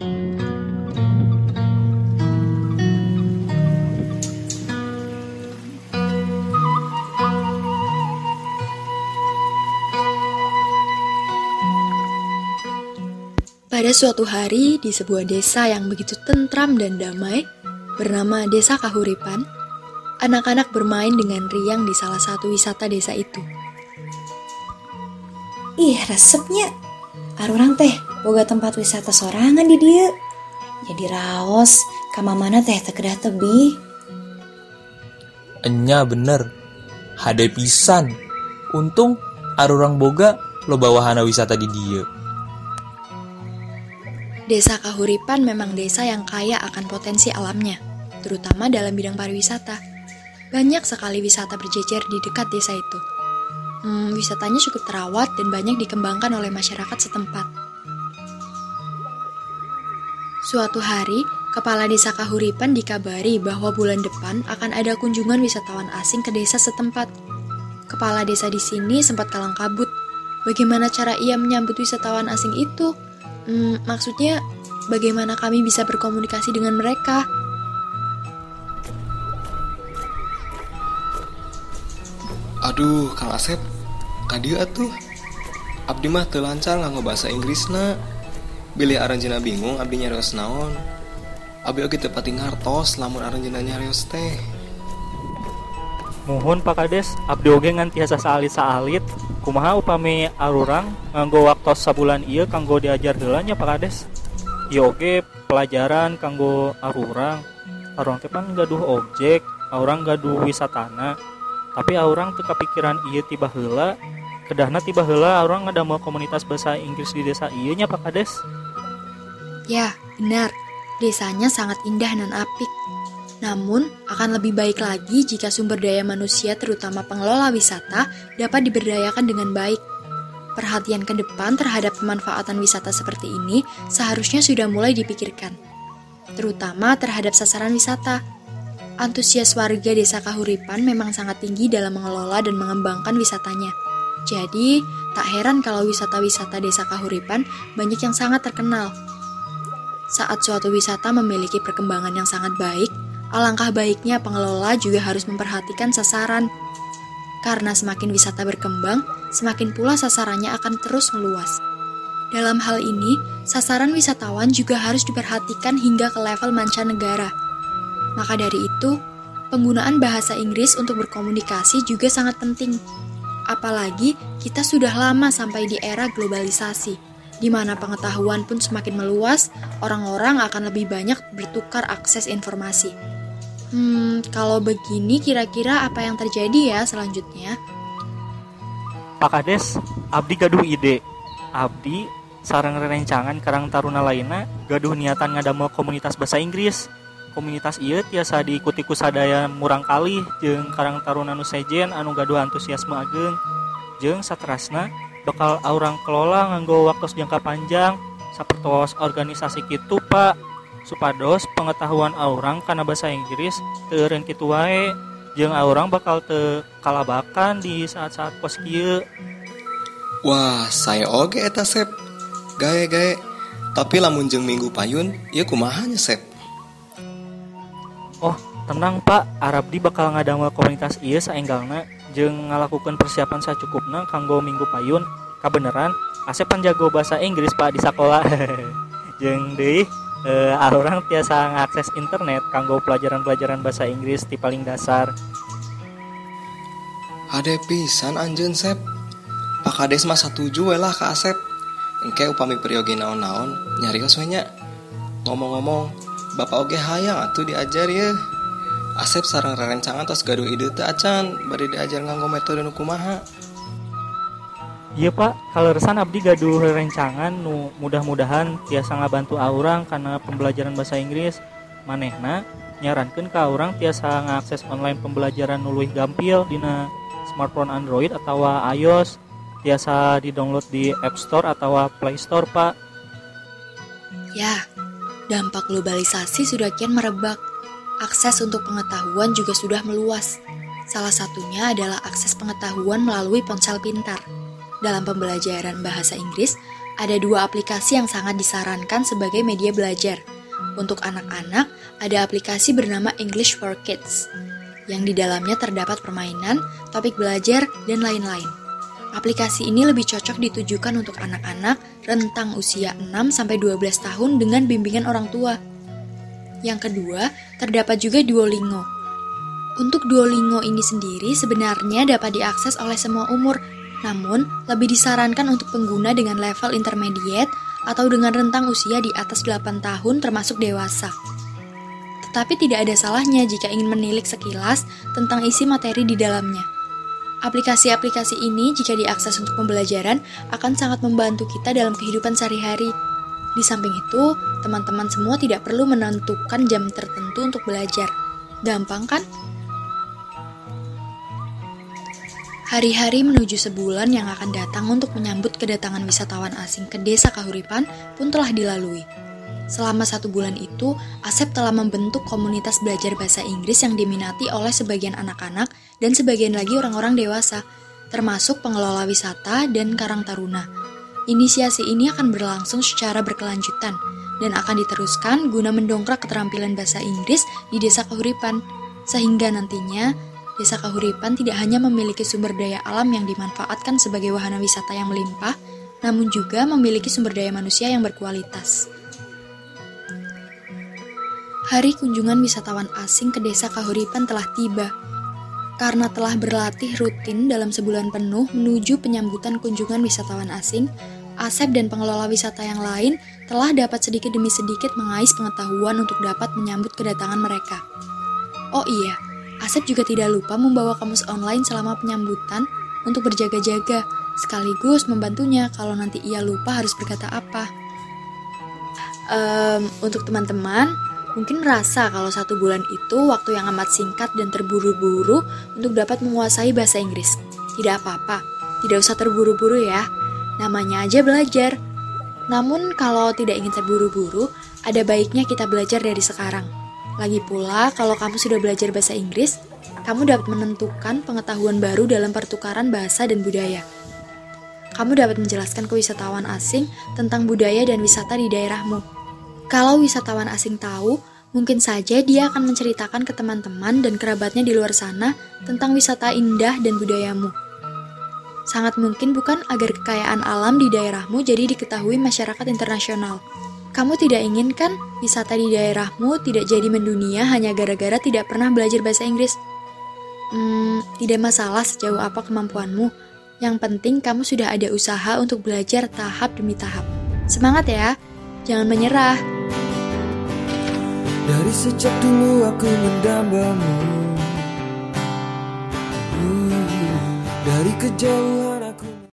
Pada suatu hari di sebuah desa yang begitu tentram dan damai, bernama Desa Kahuripan, anak-anak bermain dengan riang di salah satu wisata desa itu. Ih, resepnya. Arurang teh, boga tempat wisata sorangan di dia. Jadi raos, kama mana teh tekedah tebi. Enya bener. Hade pisan. Untung arurang boga lo bawahana wisata di dia. Desa Kahuripan memang desa yang kaya akan potensi alamnya, terutama dalam bidang pariwisata. Banyak sekali wisata berjejer di dekat desa itu. Hmm, wisatanya cukup terawat dan banyak dikembangkan oleh masyarakat setempat. Suatu hari, Kepala Desa Kahuripan dikabari bahwa bulan depan akan ada kunjungan wisatawan asing ke desa setempat. Kepala desa di sini sempat kalang kabut. Bagaimana cara ia menyambut wisatawan asing itu? Hmm, maksudnya, bagaimana kami bisa berkomunikasi dengan mereka? Aduh, Kang Asep, kadieu atuh. Abdi mah teu lancar nganggo bahasa. Bilih aranjeuna bingung abdi nyarios naon. Abdi oge teu pati ngartos lamun aranjeuna nyarios teh. Muhun Pak Kades, abdi oge ngan tiasa saalit-saalit. Kumaha upami arurang nganggo waktu sabulan ieu kanggo diajar heula nya Pak Kades. Ieu oge pelajaran kanggo arurang. Arurang teh pan gaduh objek, arurang gaduh wisatana. Tapi arurang teu kapikiran ieu tiba heula. Kedahna tiba heula arurang ngadamel komunitas bahasa Inggris di desa ieu nya Pak Kades. Ya, benar. Desanya sangat indah dan apik. Namun, akan lebih baik lagi jika sumber daya manusia terutama pengelola wisata dapat diberdayakan dengan baik. Perhatian ke depan terhadap pemanfaatan wisata seperti ini seharusnya sudah mulai dipikirkan. Terutama terhadap sasaran wisata. Antusias warga desa Kahuripan memang sangat tinggi dalam mengelola dan mengembangkan wisatanya. Jadi, tak heran kalau wisata-wisata desa Kahuripan banyak yang sangat terkenal. Saat suatu wisata memiliki perkembangan yang sangat baik, alangkah baiknya pengelola juga harus memperhatikan sasaran. Karena semakin wisata berkembang, semakin pula sasarannya akan terus meluas. Dalam hal ini, sasaran wisatawan juga harus diperhatikan hingga ke level mancanegara. Maka dari itu, penggunaan bahasa Inggris untuk berkomunikasi juga sangat penting. Apalagi kita sudah lama sampai di era globalisasi, di mana pengetahuan pun semakin meluas, orang-orang akan lebih banyak bertukar akses informasi. Hmm, kalau begini kira-kira apa yang terjadi ya selanjutnya? Pak Kades, Abdi gaduh ide. Abdi sarang rencangan karang taruna lainnya gaduh niatan ngadamel komunitas bahasa Inggris. Komunitas iya tiasa diikuti ku sadaya murang kali jeung karang taruna nu sejen anu gaduh antusiasme ageng. Jeung satrasna bakal orang kelola nganggo waktu jangka panjang sapertos organisasi kitu Pak supados pengetahuan orang karena bahasa Inggris teureun kitu wae jeung orang bakal te kalabakan di saat-saat pos kieu Wah, saya oge eta Sep. Gae-gae. Tapi lamun jeung minggu payun, ieu kumaha nya Sep? Oh, tenang Pak, Arabdi bakal ngadamel komunitas ieu saenggalna jeung ngalakukan persiapan sacukupna kanggo minggu payun. Kabeneran, Asep pan jago bahasa Inggris Pak di sekolah. jeung deui eh, orang tiasa ngakses internet kanggo pelajaran-pelajaran bahasa Inggris di paling dasar. Ade pisan anjeun Sep. Pak Kades mah satuju lah ka Asep. Engke upami periogi naon-naon nyarios we nya. Ngomong-ngomong, Bapak oge hayang atuh diajar ya. Asep sarang rerencangan tos gaduh ide teu acan bari diajar nganggo metode nu kumaha. Iya Pak, kalau resan Abdi gaduh rencangan nu mudah-mudahan tiasa ngabantu orang karena pembelajaran bahasa Inggris. Manehna nyarankeun ka orang tiasa ngakses online pembelajaran nu leuwih gampil dina smartphone Android atau iOS. Tiasa di-download di App Store atau Play Store, Pak. Ya, dampak globalisasi sudah kian merebak. Akses untuk pengetahuan juga sudah meluas. Salah satunya adalah akses pengetahuan melalui ponsel pintar. Dalam pembelajaran bahasa Inggris, ada dua aplikasi yang sangat disarankan sebagai media belajar. Untuk anak-anak, ada aplikasi bernama English for Kids, yang di dalamnya terdapat permainan, topik belajar, dan lain-lain. Aplikasi ini lebih cocok ditujukan untuk anak-anak rentang usia 6-12 tahun dengan bimbingan orang tua. Yang kedua, terdapat juga Duolingo. Untuk Duolingo ini sendiri sebenarnya dapat diakses oleh semua umur, namun lebih disarankan untuk pengguna dengan level intermediate atau dengan rentang usia di atas 8 tahun termasuk dewasa. Tetapi tidak ada salahnya jika ingin menilik sekilas tentang isi materi di dalamnya. Aplikasi-aplikasi ini jika diakses untuk pembelajaran akan sangat membantu kita dalam kehidupan sehari-hari. Di samping itu, teman-teman semua tidak perlu menentukan jam tertentu untuk belajar. Gampang kan? Hari-hari menuju sebulan yang akan datang untuk menyambut kedatangan wisatawan asing ke desa Kahuripan pun telah dilalui. Selama satu bulan itu, Asep telah membentuk komunitas belajar bahasa Inggris yang diminati oleh sebagian anak-anak dan sebagian lagi orang-orang dewasa, termasuk pengelola wisata dan Karang Taruna. Inisiasi ini akan berlangsung secara berkelanjutan dan akan diteruskan guna mendongkrak keterampilan bahasa Inggris di desa Kahuripan, sehingga nantinya Desa Kahuripan tidak hanya memiliki sumber daya alam yang dimanfaatkan sebagai wahana wisata yang melimpah, namun juga memiliki sumber daya manusia yang berkualitas. Hari kunjungan wisatawan asing ke Desa Kahuripan telah tiba. Karena telah berlatih rutin dalam sebulan penuh menuju penyambutan kunjungan wisatawan asing, Asep dan pengelola wisata yang lain telah dapat sedikit demi sedikit mengais pengetahuan untuk dapat menyambut kedatangan mereka. Oh iya, Asep juga tidak lupa membawa kamus online selama penyambutan untuk berjaga-jaga, sekaligus membantunya kalau nanti ia lupa harus berkata apa. Um, untuk teman-teman, mungkin merasa kalau satu bulan itu waktu yang amat singkat dan terburu-buru untuk dapat menguasai bahasa Inggris. Tidak apa-apa, tidak usah terburu-buru ya. Namanya aja belajar. Namun kalau tidak ingin terburu-buru, ada baiknya kita belajar dari sekarang. Lagi pula, kalau kamu sudah belajar bahasa Inggris, kamu dapat menentukan pengetahuan baru dalam pertukaran bahasa dan budaya. Kamu dapat menjelaskan ke wisatawan asing tentang budaya dan wisata di daerahmu. Kalau wisatawan asing tahu, mungkin saja dia akan menceritakan ke teman-teman dan kerabatnya di luar sana tentang wisata indah dan budayamu. Sangat mungkin bukan agar kekayaan alam di daerahmu jadi diketahui masyarakat internasional. Kamu tidak inginkan wisata di daerahmu tidak jadi mendunia hanya gara-gara tidak pernah belajar bahasa Inggris? Hmm, tidak masalah sejauh apa kemampuanmu. Yang penting kamu sudah ada usaha untuk belajar tahap demi tahap. Semangat ya, jangan menyerah. Dari sejak dulu aku mendambamu Dari kejauhan